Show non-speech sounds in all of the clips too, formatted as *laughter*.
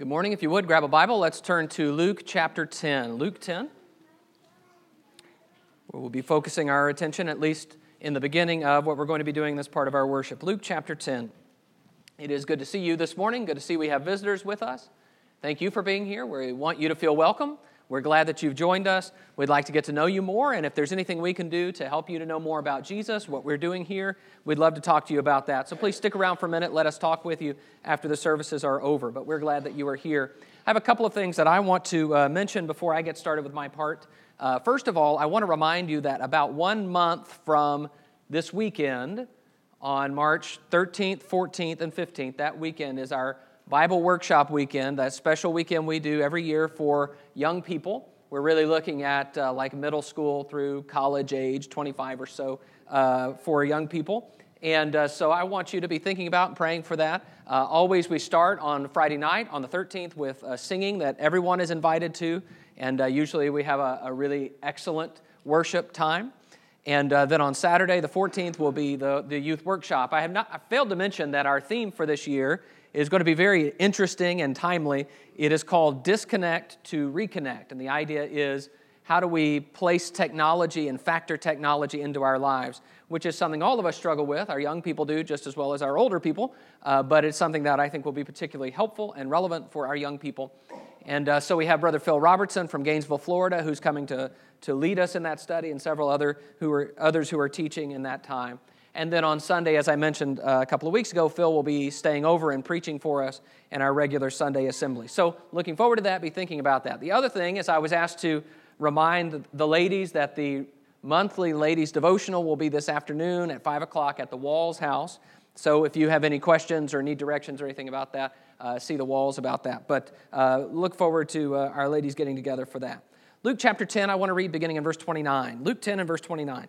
Good morning. If you would, grab a Bible. Let's turn to Luke chapter 10. Luke 10. We'll be focusing our attention, at least in the beginning of what we're going to be doing this part of our worship. Luke chapter 10. It is good to see you this morning. Good to see we have visitors with us. Thank you for being here. We want you to feel welcome. We're glad that you've joined us. We'd like to get to know you more, and if there's anything we can do to help you to know more about Jesus, what we're doing here, we'd love to talk to you about that. So please stick around for a minute. Let us talk with you after the services are over. But we're glad that you are here. I have a couple of things that I want to uh, mention before I get started with my part. Uh, first of all, I want to remind you that about one month from this weekend, on March 13th, 14th, and 15th, that weekend is our Bible Workshop Weekend, that special weekend we do every year for young people. We're really looking at uh, like middle school through college age, 25 or so, uh, for young people. And uh, so I want you to be thinking about and praying for that. Uh, always, we start on Friday night on the 13th with uh, singing that everyone is invited to. And uh, usually we have a, a, really excellent worship time. And then on Saturday, the 14th, will be the, the youth workshop. I have not I failed to mention that our theme for this year is going to be very interesting and timely. It is called Disconnect to Reconnect. And the idea is how do we place technology and factor technology into our lives, which is something all of us struggle with. Our young people do just as well as our older people, uh, but it's something that I think will be particularly helpful and relevant for our young people. And uh, so we have Brother Phil Robertson from Gainesville, Florida, who's coming to, to lead us in that study, and several other who are, others who are teaching in that time. And then on Sunday, as I mentioned uh, a couple of weeks ago, Phil will be staying over and preaching for us in our regular Sunday assembly. So, looking forward to that, be thinking about that. The other thing is, I was asked to remind the ladies that the monthly ladies' devotional will be this afternoon at 5 o'clock at the Walls House. So, if you have any questions or need directions or anything about that, uh, see the walls about that. But uh, look forward to uh, our ladies getting together for that. Luke chapter 10, I want to read beginning in verse 29. Luke 10 and verse 29.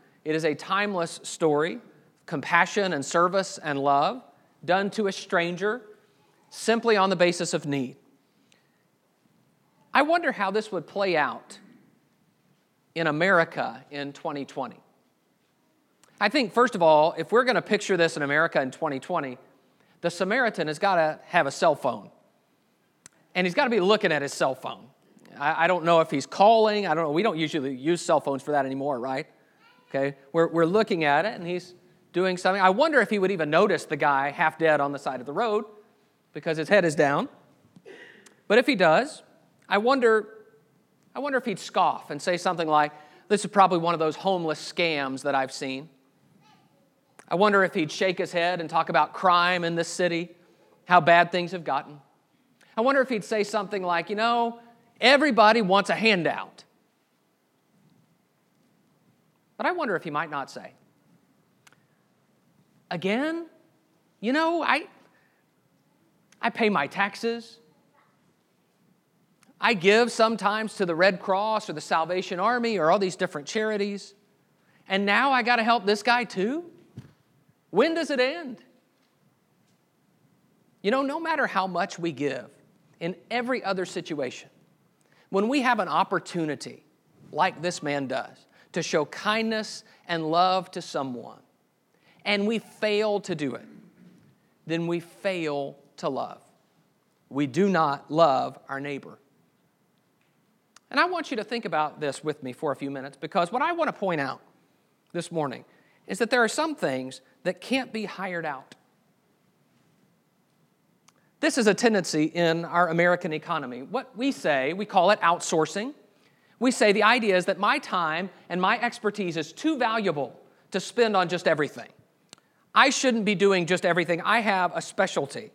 It is a timeless story, compassion and service and love done to a stranger simply on the basis of need. I wonder how this would play out in America in 2020. I think, first of all, if we're going to picture this in America in 2020, the Samaritan has got to have a cell phone. And he's got to be looking at his cell phone. I, I, don't know if he's calling. I don't know. We don't usually use cell phones for that anymore, right? Okay, we're, we're looking at it and he's doing something. I wonder if he would even notice the guy half dead on the side of the road because his head is down. But if he does, I wonder, I wonder if he'd scoff and say something like, This is probably one of those homeless scams that I've seen. I wonder if he'd shake his head and talk about crime in this city, how bad things have gotten. I wonder if he'd say something like, You know, everybody wants a handout. But I wonder if he might not say, Again? You know, I, I pay my taxes. I give sometimes to the Red Cross or the Salvation Army or all these different charities. And now I got to help this guy too? When does it end? You know, no matter how much we give in every other situation, when we have an opportunity like this man does to show kindness and love to someone, and we fail to do it, then we fail to love. We do not love our neighbor. And I want you to think about this with me for a few minutes because what I want to point out this morning is that there are some things that can't be hired out. This is a tendency in our American economy. What we say, we call it outsourcing. We say the idea is that my time and my expertise is too valuable to spend on just everything. I shouldn't be doing just everything. I have a specialty.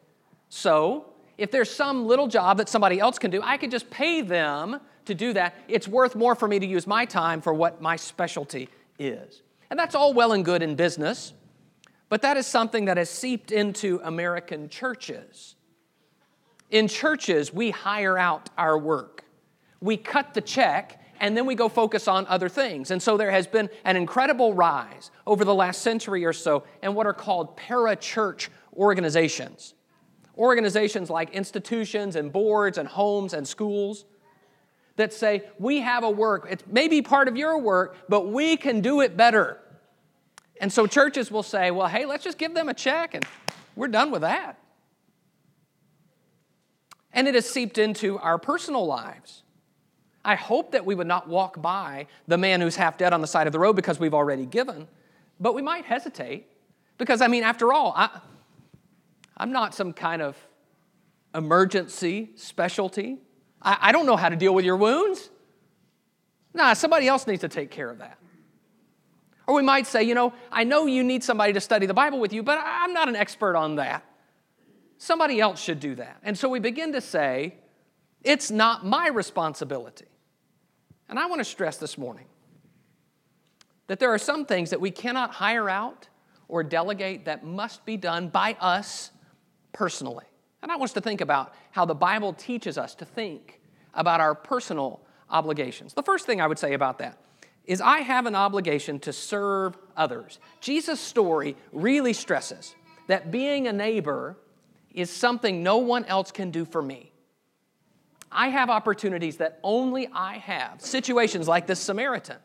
So, if there's some little job that somebody else can do, I could just pay them to do that. It's worth more for me to use my time for what my specialty is. And that's all well and good in business, but that is something that has seeped into American churches. In churches, we hire out our work, we cut the check, and then we go focus on other things. And so there has been an incredible rise over the last century or so in what are called para-church organizations. Organizations like institutions and boards and homes and schools that say, we have a work, it may be part of your work, but we can do it better. And so churches will say, well, hey, let's just give them a check and we're done with that. And it has seeped into our personal lives. I hope that we would not walk by the man who's half dead on the side of the road because we've already given, but we might hesitate because, I mean, after all, I, I'm not some kind of emergency specialty. I, I don't know how to deal with your wounds. Nah, somebody else needs to take care of that. Or we might say, you know, I know you need somebody to study the Bible with you, but I'm not an expert on that. Somebody else should do that. And so we begin to say, it's not my responsibility. And I want to stress this morning that there are some things that we cannot hire out or delegate that must be done by us personally. And I want us to think about how the Bible teaches us to think about our personal obligations. The first thing I would say about that is I have an obligation to serve others. Jesus' story really stresses that being a neighbor is something no one else can do for me. I have opportunities that only I have, situations like this Samaritan,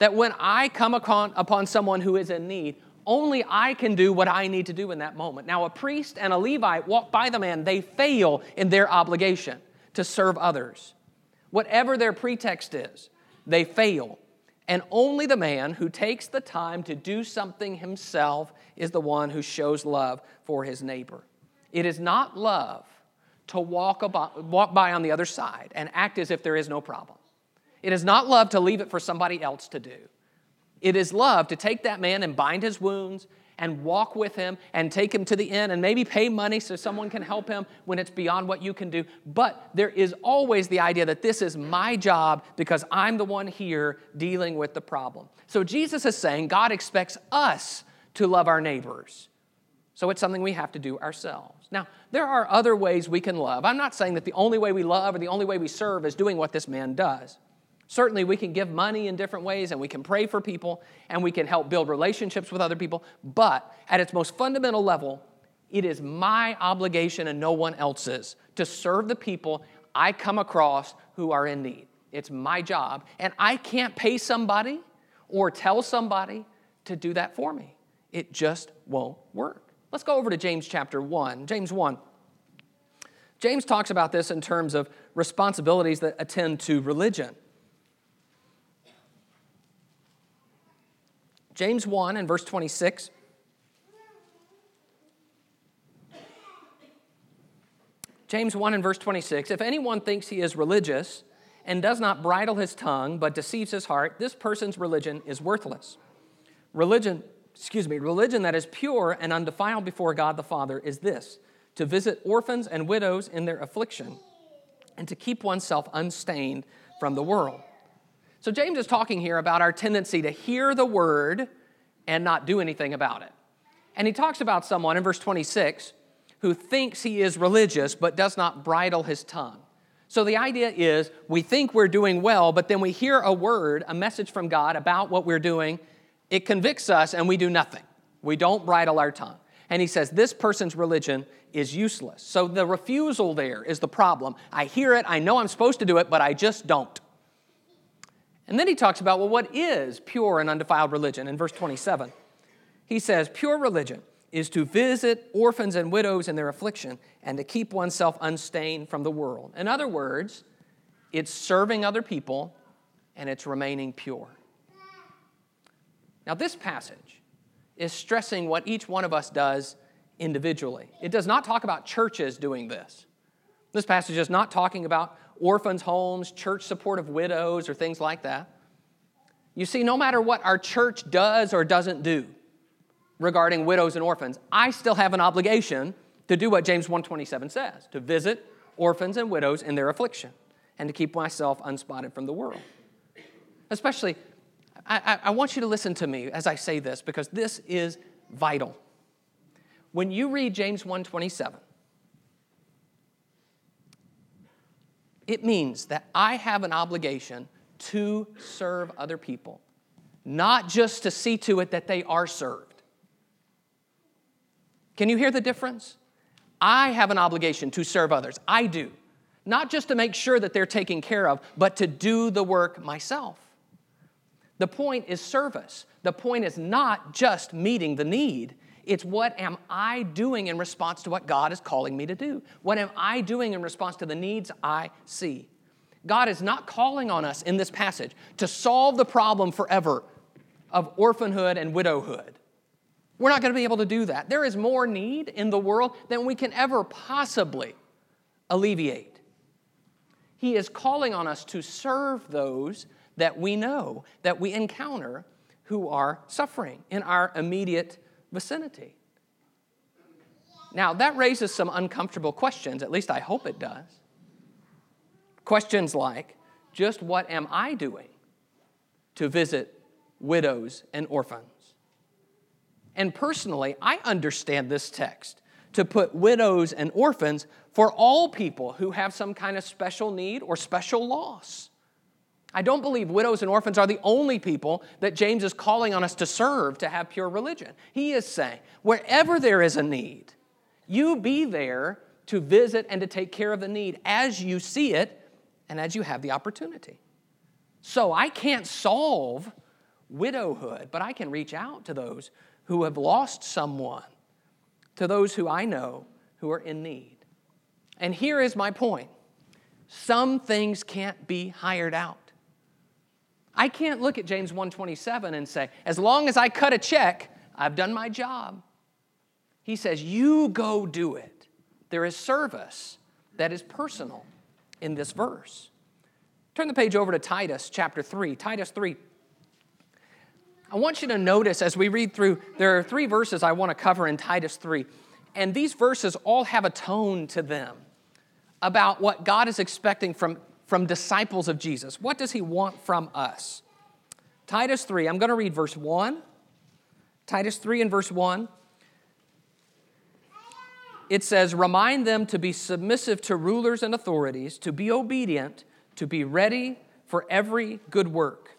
that when I come upon, upon someone who is in need, only I can do what I need to do in that moment. Now, a priest and a Levite walk by the man, they fail in their obligation to serve others. Whatever their pretext is, they fail. And only the man who takes the time to do something himself is the one who shows love for his neighbor. It is not love to walk, about, walk by on the other side and act as if there is no problem. It is not love to leave it for somebody else to do. It is love to take that man and bind his wounds and walk with him and take him to the inn and maybe pay money so someone can help him when it's beyond what you can do. But there is always the idea that this is my job because I'm the one here dealing with the problem. So Jesus is saying God expects us to love our neighbors. So it's something we have to do ourselves. Now, there are other ways we can love. I'm not saying that the only way we love or the only way we serve is doing what this man does. Certainly, we can give money in different ways and we can pray for people and we can help build relationships with other people. But at its most fundamental level, it is my obligation and no one else's to serve the people I come across who are in need. It's my job. And I can't pay somebody or tell somebody to do that for me. It just won't work. Let's go over to James chapter 1. James 1. James talks about this in terms of responsibilities that attend to religion. James 1 and verse 26. James 1 and verse 26 If anyone thinks he is religious and does not bridle his tongue but deceives his heart, this person's religion is worthless. Religion, excuse me, religion that is pure and undefiled before God the Father is this to visit orphans and widows in their affliction and to keep oneself unstained from the world. So, James is talking here about our tendency to hear the word and not do anything about it. And he talks about someone in verse 26 who thinks he is religious but does not bridle his tongue. So, the idea is we think we're doing well, but then we hear a word, a message from God about what we're doing. It convicts us and we do nothing. We don't bridle our tongue. And he says, This person's religion is useless. So the refusal there is the problem. I hear it, I know I'm supposed to do it, but I just don't. And then he talks about, well, what is pure and undefiled religion? In verse 27, he says, Pure religion is to visit orphans and widows in their affliction and to keep oneself unstained from the world. In other words, it's serving other people and it's remaining pure. Now, this passage is stressing what each one of us does individually. It does not talk about churches doing this. This passage is not talking about orphans' homes, church support of widows, or things like that. You see, no matter what our church does or doesn't do regarding widows and orphans, I still have an obligation to do what James 1:27 says, to visit orphans and widows in their affliction and to keep myself unspotted from the world. Especially, I, I, want you to listen to me as I say this because this is vital. When you read James 1:27, it means that I have an obligation to serve other people, not just to see to it that they are served. Can you hear the difference? I have an obligation to serve others. I do. Not just to make sure that they're taken care of, but to do the work myself. The point is service. The point is not just meeting the need. It's what am I doing in response to what God is calling me to do? What am I doing in response to the needs I see? God is not calling on us in this passage to solve the problem forever of orphanhood and widowhood. We're not going to be able to do that. There is more need in the world than we can ever possibly alleviate. He is calling on us to serve those that we know, that we encounter, who are suffering in our immediate vicinity. Now, that raises some uncomfortable questions, at least I hope it does. Questions like just what am I doing to visit widows and orphans? And personally, I understand this text to put widows and orphans for all people who have some kind of special need or special loss. I don't believe widows and orphans are the only people that James is calling on us to serve to have pure religion. He is saying, wherever there is a need, you be there to visit and to take care of the need as you see it and as you have the opportunity. So I can't solve widowhood, but I can reach out to those who have lost someone, to those who I know who are in need. And here is my point some things can't be hired out. I can't look at James 127 and say, as long as I cut a check, I've done my job. He says, you go do it. There is service that is personal in this verse. Turn the page over to Titus chapter 3. Titus 3. I want you to notice as we read through, there are three verses I want to cover in Titus 3. And these verses all have a tone to them about what God is expecting from from disciples of Jesus. What does he want from us? Titus 3, I'm going to read verse 1. Titus 3 and verse 1. It says, Remind them to be submissive to rulers and authorities, to be obedient, to be ready for every good work.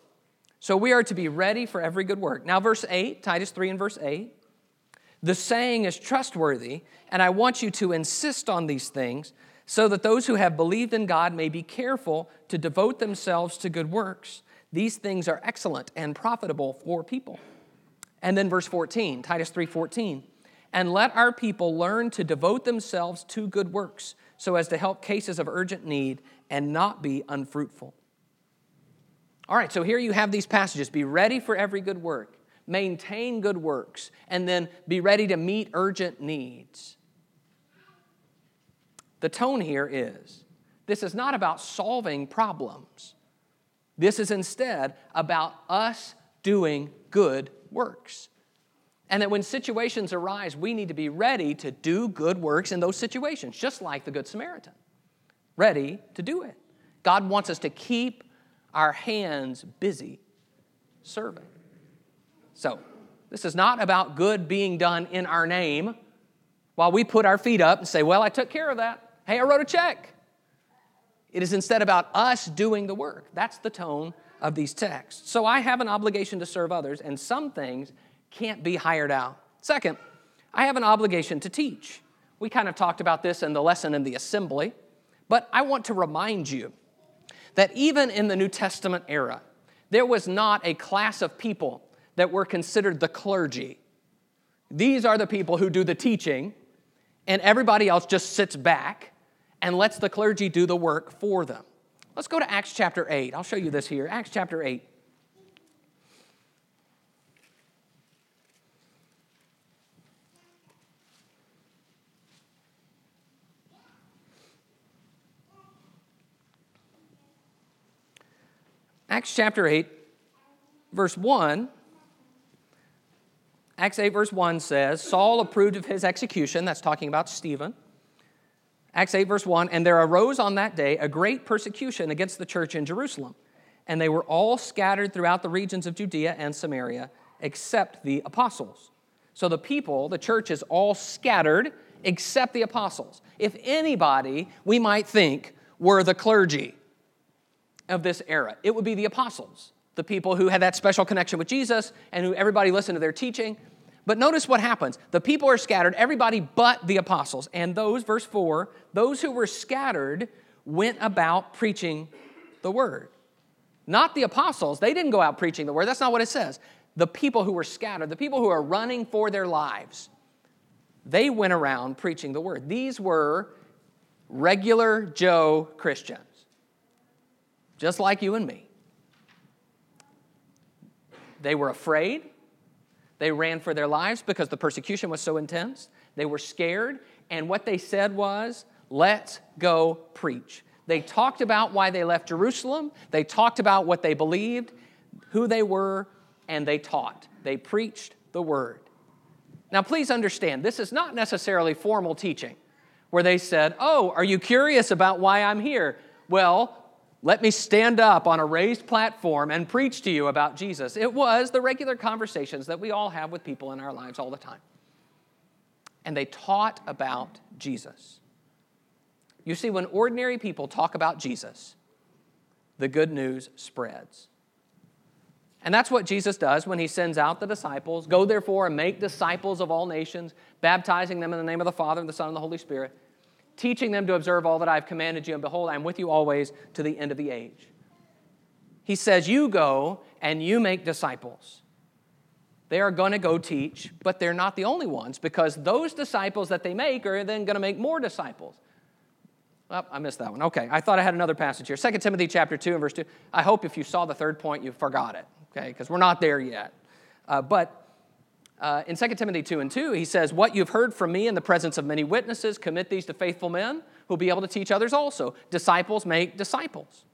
So we are to be ready for every good work. Now, verse 8, Titus 3 and verse 8. The saying is trustworthy, and I want you to insist on these things so that those who have believed in God may be careful to devote themselves to good works. These things are excellent and profitable for people. And then verse 14, Titus 3:14. And let our people learn to devote themselves to good works so as to help cases of urgent need and not be unfruitful. All right, so here you have these passages. Be ready for every good work, maintain good works, and then be ready to meet urgent needs. The tone here is this is not about solving problems. This is instead about us doing good works. And that when situations arise, we need to be ready to do good works in those situations, just like the Good Samaritan. Ready to do it. God wants us to keep our hands busy serving. So, this is not about good being done in our name while we put our feet up and say, Well, I took care of that. Hey, I wrote a check. It is instead about us doing the work. That's the tone of these texts. So I have an obligation to serve others, and some things can't be hired out. Second, I have an obligation to teach. We kind of talked about this in the lesson in the assembly, but I want to remind you that even in the New Testament era, there was not a class of people that were considered the clergy. These are the people who do the teaching, and everybody else just sits back and lets the clergy do the work for them. Let's go to Acts chapter 8. I'll show you this here. Acts chapter 8. Acts chapter 8, verse 1. Acts 8, verse 1 says, Saul approved of his execution. That's talking about Stephen. Acts 8, verse 1 And there arose on that day a great persecution against the church in Jerusalem, and they were all scattered throughout the regions of Judea and Samaria, except the apostles. So the people, the church is all scattered except the apostles. If anybody, we might think, were the clergy of this era, it would be the apostles, the people who had that special connection with Jesus and who everybody listened to their teaching. But notice what happens. The people are scattered, everybody but the apostles. And those, verse 4, those who were scattered went about preaching the word. Not the apostles. They didn't go out preaching the word. That's not what it says. The people who were scattered, the people who are running for their lives, they went around preaching the word. These were regular Joe Christians, just like you and me. They were afraid. They ran for their lives because the persecution was so intense. They were scared. And what they said was, let's go preach. They talked about why they left Jerusalem. They talked about what they believed, who they were, and they taught. They preached the word. Now, please understand, this is not necessarily formal teaching where they said, Oh, are you curious about why I'm here? Well, let me stand up on a raised platform and preach to you about Jesus. It was the regular conversations that we all have with people in our lives all the time. And they taught about Jesus. You see, when ordinary people talk about Jesus, the good news spreads. And that's what Jesus does when he sends out the disciples. Go therefore and make disciples of all nations, baptizing them in the name of the Father and the Son and the Holy Spirit, teaching them to observe all that I've commanded you, and behold, I am with you always to the end of the age. He says, You go and you make disciples. They are going to go teach, but they're not the only ones because those disciples that they make are then going to make more disciples. Oh, I missed that one. Okay, I thought I had another passage here. 2 Timothy chapter 2 and verse 2. I hope if you saw the third point, you forgot it okay, because we're not there yet. Uh, but uh, in 2 Timothy 2 and 2, he says, What you've heard from me in the presence of many witnesses, commit these to faithful men who'll be able to teach others also. Disciples make disciples.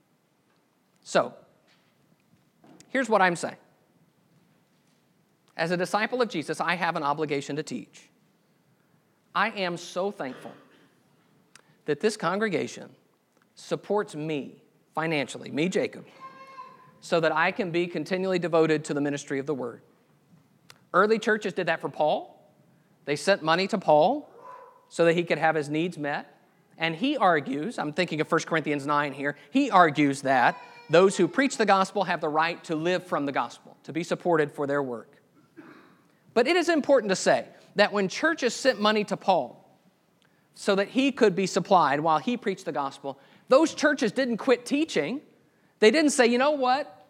So, here's what I'm saying. As a disciple of Jesus, I have an obligation to teach. I am so thankful that this congregation supports me financially, me, Jacob, so that I can be continually devoted to the ministry of the word. Early churches did that for Paul. They sent money to Paul so that he could have his needs met. And he argues, I'm thinking of 1 Corinthians 9 here, he argues that those who preach the gospel have the right to live from the gospel, to be supported for their work. But it is important to say that when churches sent money to Paul so that he could be supplied while he preached the gospel, those churches didn't quit teaching. They didn't say, you know what?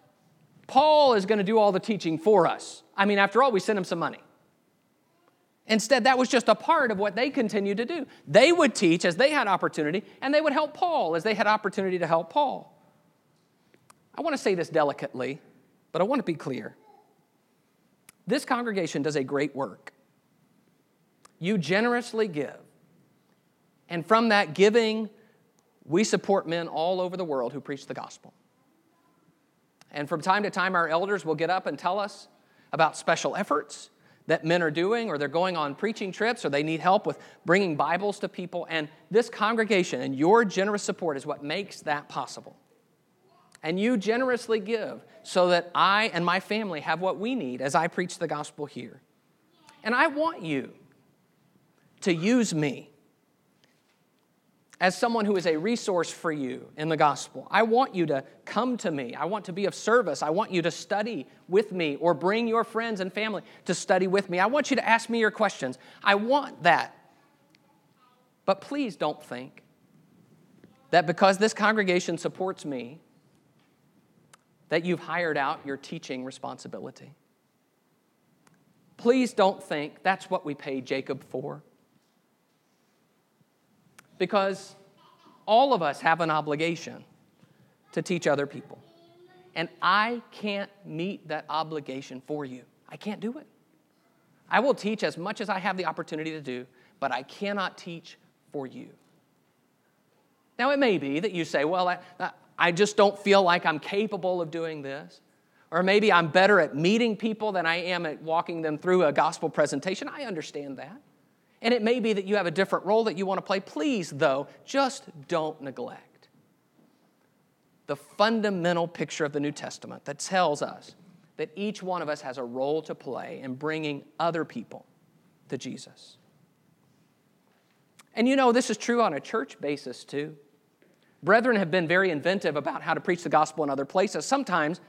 Paul is going to do all the teaching for us. I mean, after all, we sent them some money. Instead, that was just a part of what they continued to do. They would teach as they had opportunity, and they would help Paul as they had opportunity to help Paul. I want to say this delicately, but I want to be clear. This congregation does a great work. You generously give, and from that giving, we support men all over the world who preach the gospel. And from time to time, our elders will get up and tell us about special efforts that men are doing, or they're going on preaching trips, or they need help with bringing Bibles to people. And this congregation and your generous support is what makes that possible. And you generously give so that I and my family have what we need as I preach the gospel here. And I want you to use me as someone who is a resource for you in the gospel. I want you to come to me. I want to be of service. I want you to study with me or bring your friends and family to study with me. I want you to ask me your questions. I want that. But please don't think that because this congregation supports me, that you've hired out your teaching responsibility. Please don't think that's what we paid Jacob for because all of us have an obligation to teach other people. And I can't meet that obligation for you. I can't do it. I will teach as much as I have the opportunity to do, but I cannot teach for you. Now, it may be that you say, Well, I, I just don't feel like I'm capable of doing this. Or maybe I'm better at meeting people than I am at walking them through a gospel presentation. I understand that. And it may be that you have a different role that you want to play. Please, though, just don't neglect the fundamental picture of the New Testament that tells us that each one of us has a role to play in bringing other people to Jesus. And you know, this is true on a church basis too. Brethren have been very inventive about how to preach the gospel in other places. Sometimes,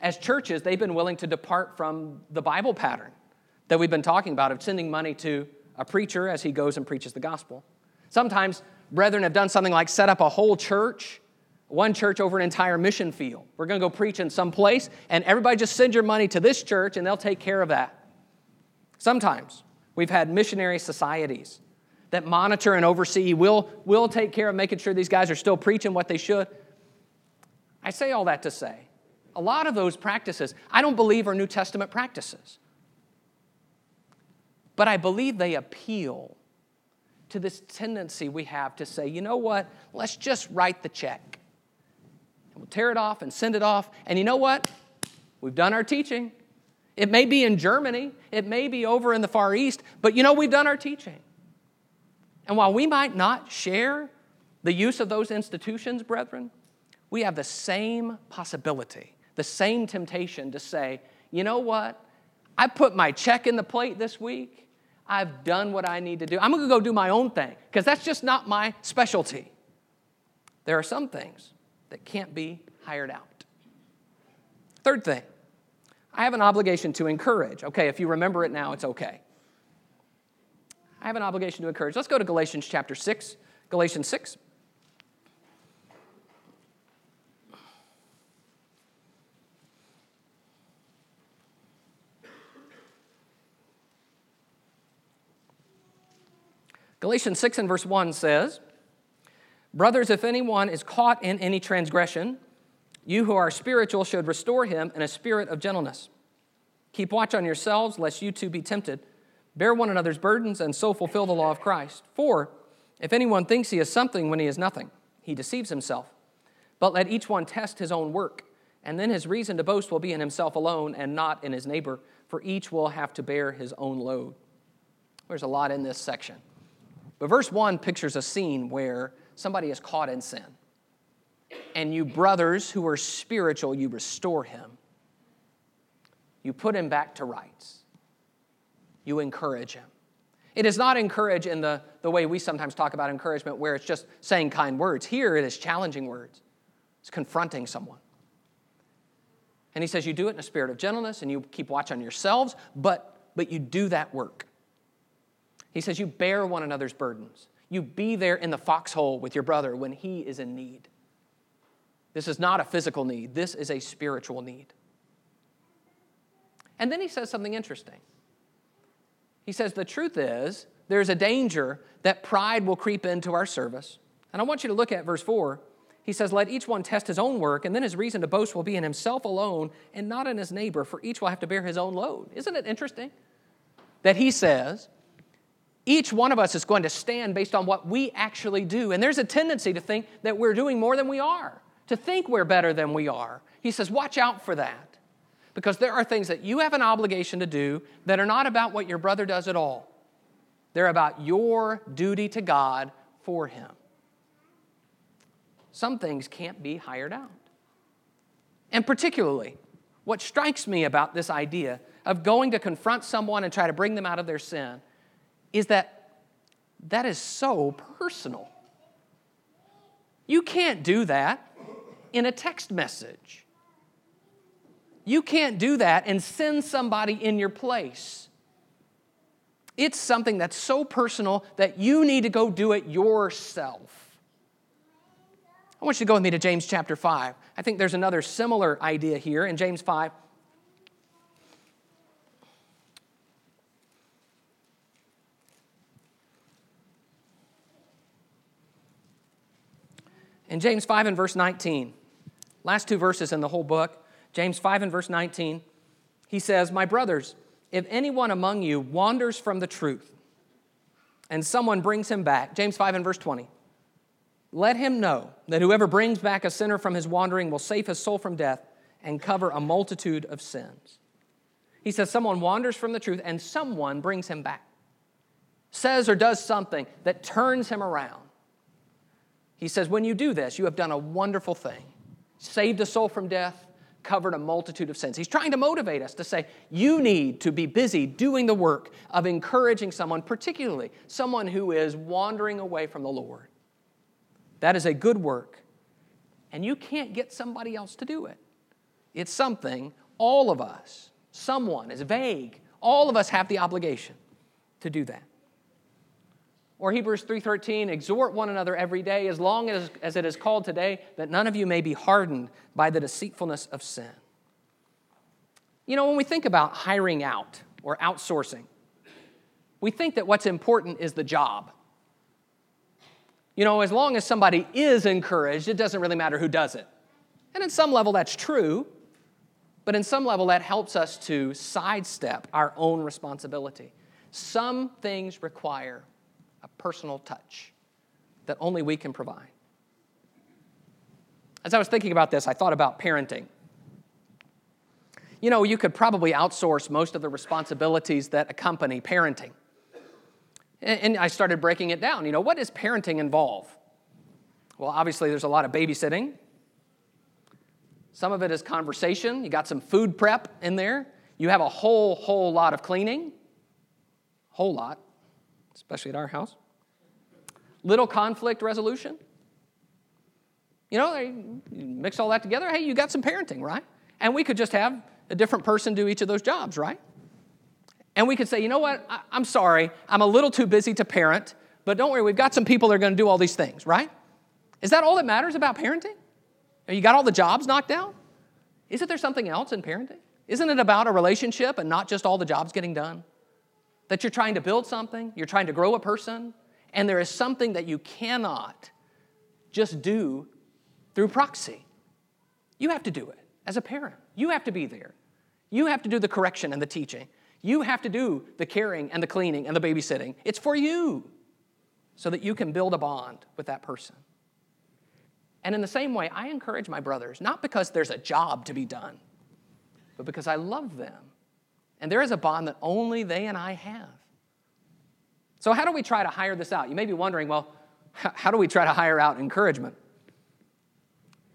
as churches, they've been willing to depart from the Bible pattern that we've been talking about of sending money to a preacher as he goes and preaches the gospel. Sometimes, brethren have done something like set up a whole church one church over an entire mission field. We're going to go preach in some place, and everybody just send your money to this church, and they'll take care of that. Sometimes we've had missionary societies that monitor and oversee, We'll, we'll take care of making sure these guys are still preaching what they should. I say all that to say, a lot of those practices, I don't believe are New Testament practices. But I believe they appeal to this tendency we have to say, you know what, let's just write the check. And we'll tear it off and send it off. And you know what? We've done our teaching. It may be in Germany, it may be over in the Far East, but you know, we've done our teaching. And while we might not share the use of those institutions, brethren, we have the same possibility, the same temptation to say, you know what? I put my check in the plate this week. I've done what I need to do. I'm going to go do my own thing because that's just not my specialty. There are some things that can't be hired out. Third thing, I have an obligation to encourage. Okay, if you remember it now, it's okay. I have an obligation to encourage. Let's go to Galatians chapter 6. Galatians 6. Galatians 6 and verse 1 says, Brothers, if anyone is caught in any transgression, you who are spiritual should restore him in a spirit of gentleness. Keep watch on yourselves, lest you too be tempted. Bear one another's burdens, and so fulfill the law of Christ. For if anyone thinks he is something when he is nothing, he deceives himself. But let each one test his own work, and then his reason to boast will be in himself alone and not in his neighbor, for each will have to bear his own load. There's a lot in this section. But verse 1 pictures a scene where somebody is caught in sin. And you, brothers who are spiritual, you restore him. You put him back to rights. You encourage him. It is not encourage in the, the way we sometimes talk about encouragement, where it's just saying kind words. Here it is challenging words, it's confronting someone. And he says, You do it in a spirit of gentleness and you keep watch on yourselves, but, but you do that work. He says, You bear one another's burdens. You be there in the foxhole with your brother when he is in need. This is not a physical need, this is a spiritual need. And then he says something interesting. He says, The truth is, there's a danger that pride will creep into our service. And I want you to look at verse 4. He says, Let each one test his own work, and then his reason to boast will be in himself alone and not in his neighbor, for each will have to bear his own load. Isn't it interesting? That he says, each one of us is going to stand based on what we actually do. And there's a tendency to think that we're doing more than we are, to think we're better than we are. He says, watch out for that. Because there are things that you have an obligation to do that are not about what your brother does at all. They're about your duty to God for him. Some things can't be hired out. And particularly, what strikes me about this idea of going to confront someone and try to bring them out of their sin is that that is so personal. You can't do that in a text message. You can't do that and send somebody in your place. It's something that's so personal that you need to go do it yourself. I want you to go with me to James chapter 5. I think there's another similar idea here in James 5. In James 5 and verse 19, last two verses in the whole book, James 5 and verse 19, he says, My brothers, if anyone among you wanders from the truth and someone brings him back, James 5 and verse 20, let him know that whoever brings back a sinner from his wandering will save his soul from death and cover a multitude of sins. He says, Someone wanders from the truth and someone brings him back, says or does something that turns him around. He says, When you do this, you have done a wonderful thing, saved a soul from death, covered a multitude of sins. He's trying to motivate us to say, You need to be busy doing the work of encouraging someone, particularly someone who is wandering away from the Lord. That is a good work, and you can't get somebody else to do it. It's something all of us, someone is vague, all of us have the obligation to do that. Or Hebrews 3:13, exhort one another every day as long as, as it is called today, that none of you may be hardened by the deceitfulness of sin. You know, when we think about hiring out or outsourcing, we think that what's important is the job. You know, as long as somebody is encouraged, it doesn't really matter who does it. And in some level, that's true, but in some level, that helps us to sidestep our own responsibility. Some things require a personal touch that only we can provide. As I was thinking about this, I thought about parenting. You know, you could probably outsource most of the responsibilities that accompany parenting. And I started breaking it down. You know, what does parenting involve? Well, obviously, there's a lot of babysitting. Some of it is conversation. You got some food prep in there. You have a whole, whole lot of cleaning. Whole lot, especially at our house. Little conflict resolution. You know, you mix all that together. Hey, you got some parenting, right? And we could just have a different person do each of those jobs, right? And we could say, you know what, I, am sorry, I'm a little too busy to parent, but don't worry, we've got some people that are going to do all these things, right? Is that all that matters about parenting? You got all the jobs knocked out? Isn't there something else in parenting? Isn't it about a relationship and not just all the jobs getting done? That you're trying to build something, you're trying to grow a person, and there is something that you cannot just do through proxy. You have to do it as a parent. You have to be there. You have to do the correction and the teaching. You have to do the caring and the cleaning and the babysitting. It's for you so that you can build a bond with that person. And in the same way, I encourage my brothers, not because there's a job to be done, but because I love them. And there is a bond that only they and I have. So, how do we try to hire this out? You may be wondering, well, how do we try to hire out encouragement?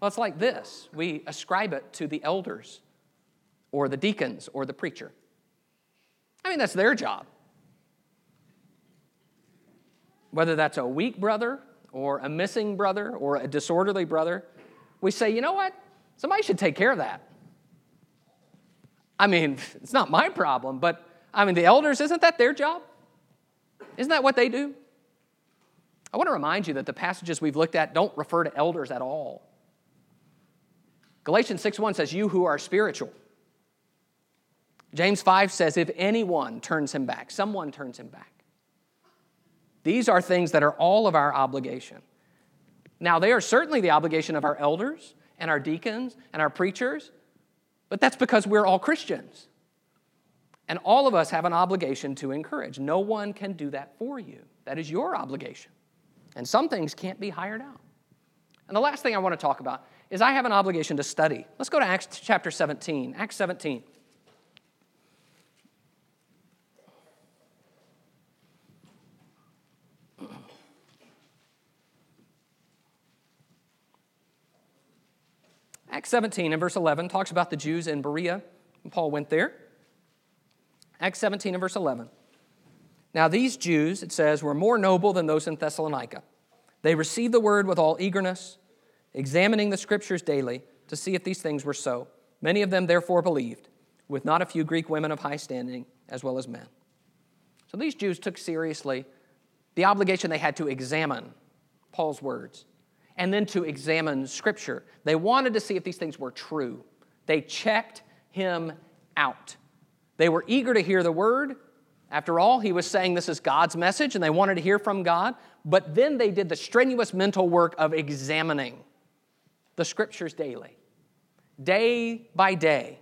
Well, it's like this we ascribe it to the elders or the deacons or the preacher. I mean, that's their job. Whether that's a weak brother or a missing brother or a disorderly brother, we say, you know what? Somebody should take care of that. I mean, *laughs* it's not my problem, but I mean, the elders, isn't that their job? Isn't that what they do? I want to remind you that the passages we've looked at don't refer to elders at all. Galatians 6:1 says, You who are spiritual. James 5 says, If anyone turns him back, someone turns him back. These are things that are all of our obligation. Now, they are certainly the obligation of our elders and our deacons and our preachers, but that's because we're all Christians. And all of us have an obligation to encourage. No one can do that for you. That is your obligation. And some things can't be hired out. And the last thing I want to talk about is I have an obligation to study. Let's go to Acts chapter 17. Acts 17. Acts 17 and verse 11 talks about the Jews in Berea. Paul went there. Acts 17 and verse 11. Now, these Jews, it says, were more noble than those in Thessalonica. They received the word with all eagerness, examining the scriptures daily to see if these things were so. Many of them therefore believed, with not a few Greek women of high standing as well as men. So these Jews took seriously the obligation they had to examine Paul's words and then to examine Scripture. They wanted to see if these things were true. They checked him out. They were eager to hear the word. After all, he was saying this is God's message and they wanted to hear from God. But then they did the strenuous mental work of examining the scriptures daily. Day by day,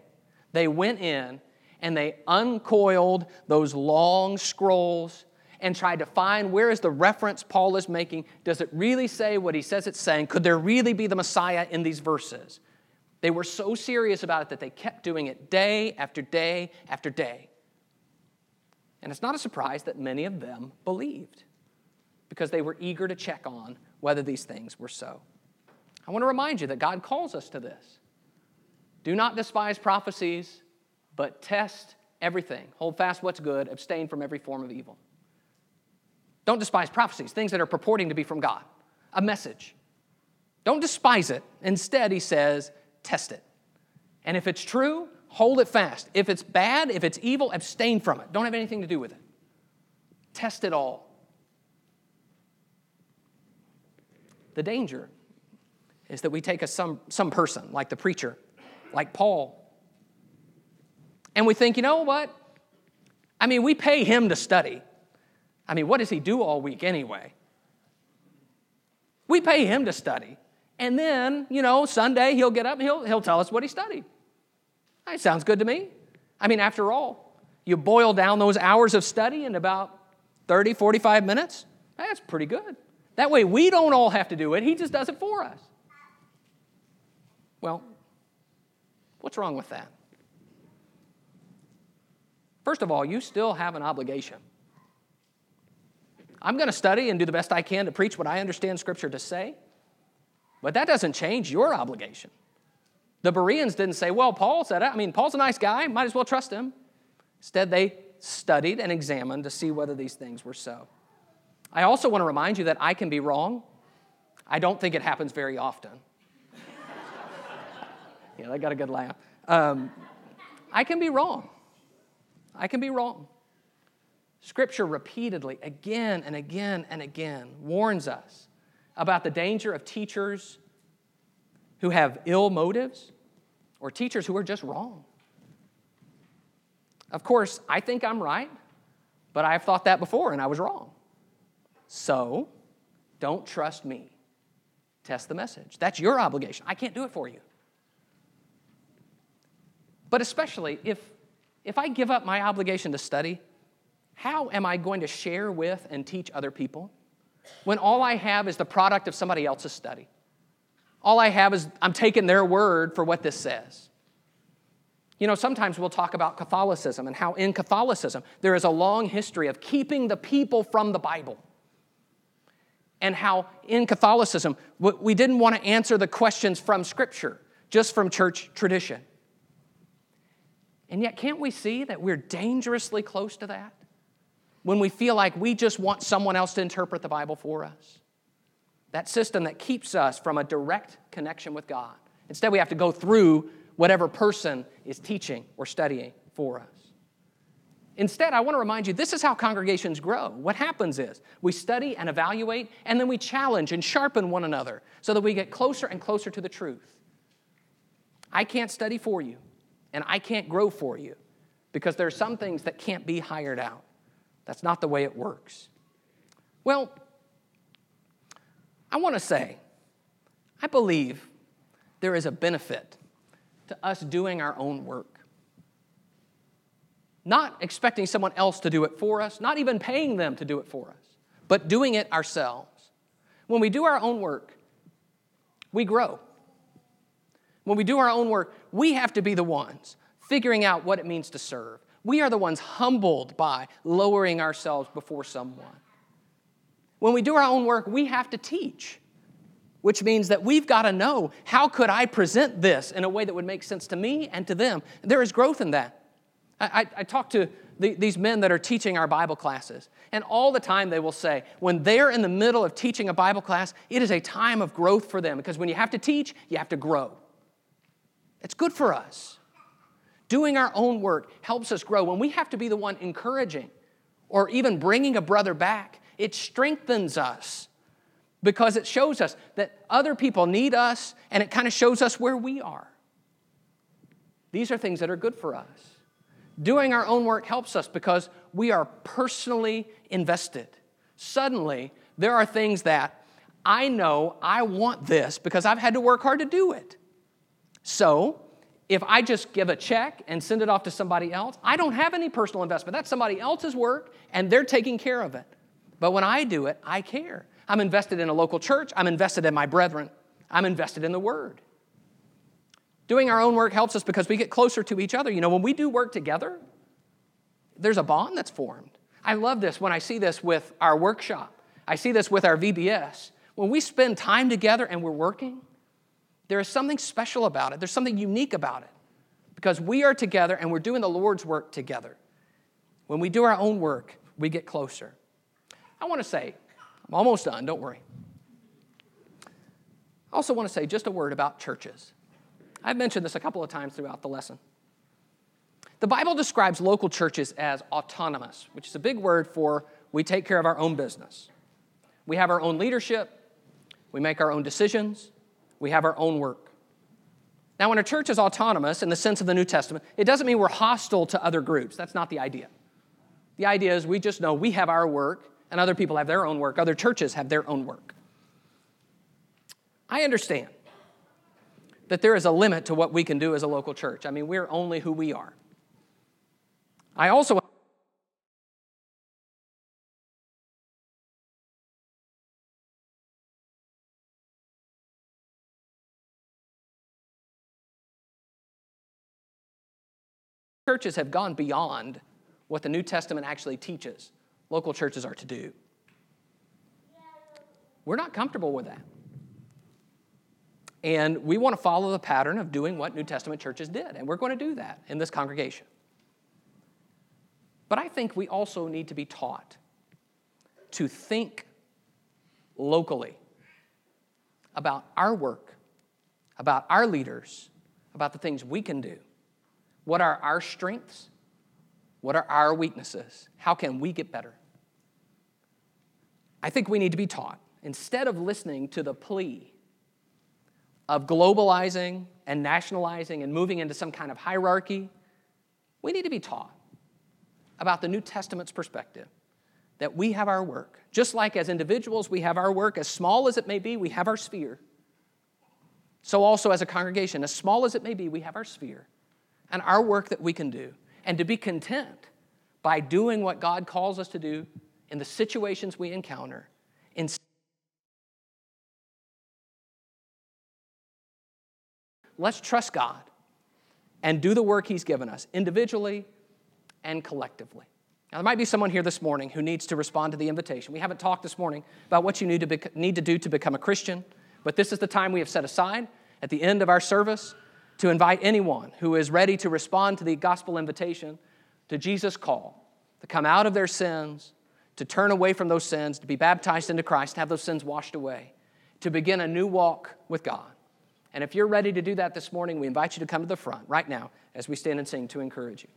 they went in and they uncoiled those long scrolls and tried to find where is the reference Paul is making. Does it really say what he says it's saying? Could there really be the Messiah in these verses? They were so serious about it that they kept doing it day after day after day. And it's not a surprise that many of them believed because they were eager to check on whether these things were so. I want to remind you that God calls us to this. Do not despise prophecies, but test everything. Hold fast what's good, abstain from every form of evil. Don't despise prophecies, things that are purporting to be from God, a message. Don't despise it. Instead, he says, test it. And if it's true, hold it fast. If it's bad, if it's evil, abstain from it. Don't have anything to do with it. Test it all. The danger is that we take a some, some person, like the preacher, like Paul, and we think, you know what? I mean, we pay him to study. I mean, what does he do all week anyway? We pay him to study. And then, you know, Sunday he'll get up he'll, he'll tell us what he studied. That sounds good to me. I mean, after all, you boil down those hours of study in about 30, 45 minutes. That's pretty good. That way we don't all have to do it, he just does it for us. Well, what's wrong with that? First of all, you still have an obligation. I'm going to study and do the best I can to preach what I understand Scripture to say, but that doesn't change your obligation. The Bereans didn't say, well, Paul said it. I mean, Paul's a nice guy, might as well trust him. Instead, they studied and examined to see whether these things were so. I also want to remind you that I can be wrong. I don't think it happens very often. *laughs* yeah, that got a good laugh. Um, I can be wrong. I can be wrong. Scripture repeatedly, again and again and again, warns us about the danger of teachers who have ill motives or teachers who are just wrong. Of course, I think I'm right, but I've thought that before and I was wrong. So, don't trust me. Test the message. That's your obligation. I can't do it for you. But especially if, if I give up my obligation to study, how am I going to share with and teach other people when all I have is the product of somebody else's study? All I have is I'm taking their word for what this says. You know, sometimes we'll talk about Catholicism and how in Catholicism there is a long history of keeping the people from the Bible and how in Catholicism we didn't want to answer the questions from Scripture, just from church tradition. And yet, can't we see that we're dangerously close to that? When we feel like we just want someone else to interpret the Bible for us. That system that keeps us from a direct connection with God. Instead, we have to go through whatever person is teaching or studying for us. Instead, I want to remind you this is how congregations grow. What happens is we study and evaluate, and then we challenge and sharpen one another so that we get closer and closer to the truth. I can't study for you, and I can't grow for you because there are some things that can't be hired out. That's not the way it works. Well, I want to say, I believe there is a benefit to us doing our own work not expecting someone else to do it for us, not even paying them to do it for us, but doing it ourselves. When we do our own work, we grow. When we do our own work, we have to be the ones figuring out what it means to serve. We are the ones humbled by lowering ourselves before someone. When we do our own work, we have to teach, which means that we've got to know how could I present this in a way that would make sense to me and to them. There is growth in that. I, I, talk to the, these men that are teaching our Bible classes, and all the time they will say, when they're in the middle of teaching a Bible class, it is a time of growth for them because when you have to teach, you have to grow. It's good for us. Doing our own work helps us grow. When we have to be the one encouraging or even bringing a brother back, it strengthens us because it shows us that other people need us and it kind of shows us where we are. These are things that are good for us. Doing our own work helps us because we are personally invested. Suddenly, there are things that I know I want this because I've had to work hard to do it. So, if I just give a check and send it off to somebody else, I don't have any personal investment. That's somebody else's work, and they're taking care of it. But when I do it, I care. I'm invested in a local church, I'm invested in my brethren, I'm invested in the Word. Doing our own work helps us because we get closer to each other. You know, when we do work together, there's a bond that's formed. I love this when I see this with our workshop. I see this with our VBS. When we spend time together and we're working, there is something special about it. There's something unique about it because we are together and we're doing the Lord's work together. When we do our own work, we get closer. I want to say, I'm almost done, don't worry. I also want to say just a word about churches. I've mentioned this a couple of times throughout the lesson. The Bible describes local churches as autonomous, which is a big word for we take care of our own business. We have our own leadership, we make our own decisions, we have our own work. Now, when a church is autonomous in the sense of the New Testament, it doesn't mean we're hostile to other groups. That's not the idea. The idea is we just know we have our work and other people have their own work, other churches have their own work. I understand that there is a limit to what we can do as a local church. I mean, we're only who we are. I also churches have gone beyond what the New Testament actually teaches local churches are to do. We're not comfortable with that. And we want to follow the pattern of doing what New Testament churches did, and we're going to do that in this congregation. But I think we also need to be taught to think locally about our work, about our leaders, about the things we can do what are our strengths? What are our weaknesses? How can we get better? I think we need to be taught, instead of listening to the plea of globalizing and nationalizing and moving into some kind of hierarchy, we need to be taught about the New Testament's perspective that we have our work. Just like as individuals, we have our work, as small as it may be, we have our sphere. So, also as a congregation, as small as it may be, we have our sphere and our work that we can do, and to be content by doing what God calls us to do in the situations we encounter. In Let's trust God and do the work He's given us individually and collectively. Now, there might be someone here this morning who needs to respond to the invitation. We haven't talked this morning about what you need to, be, need to do to become a Christian, but this is the time we have set aside at the end of our service to invite anyone who is ready to respond to the gospel invitation to Jesus' call to come out of their sins, to turn away from those sins, to be baptized into Christ, to have those sins washed away, to begin a new walk with God. And if you're ready to do that this morning, we invite you to come to the front right now as we stand and sing to encourage you.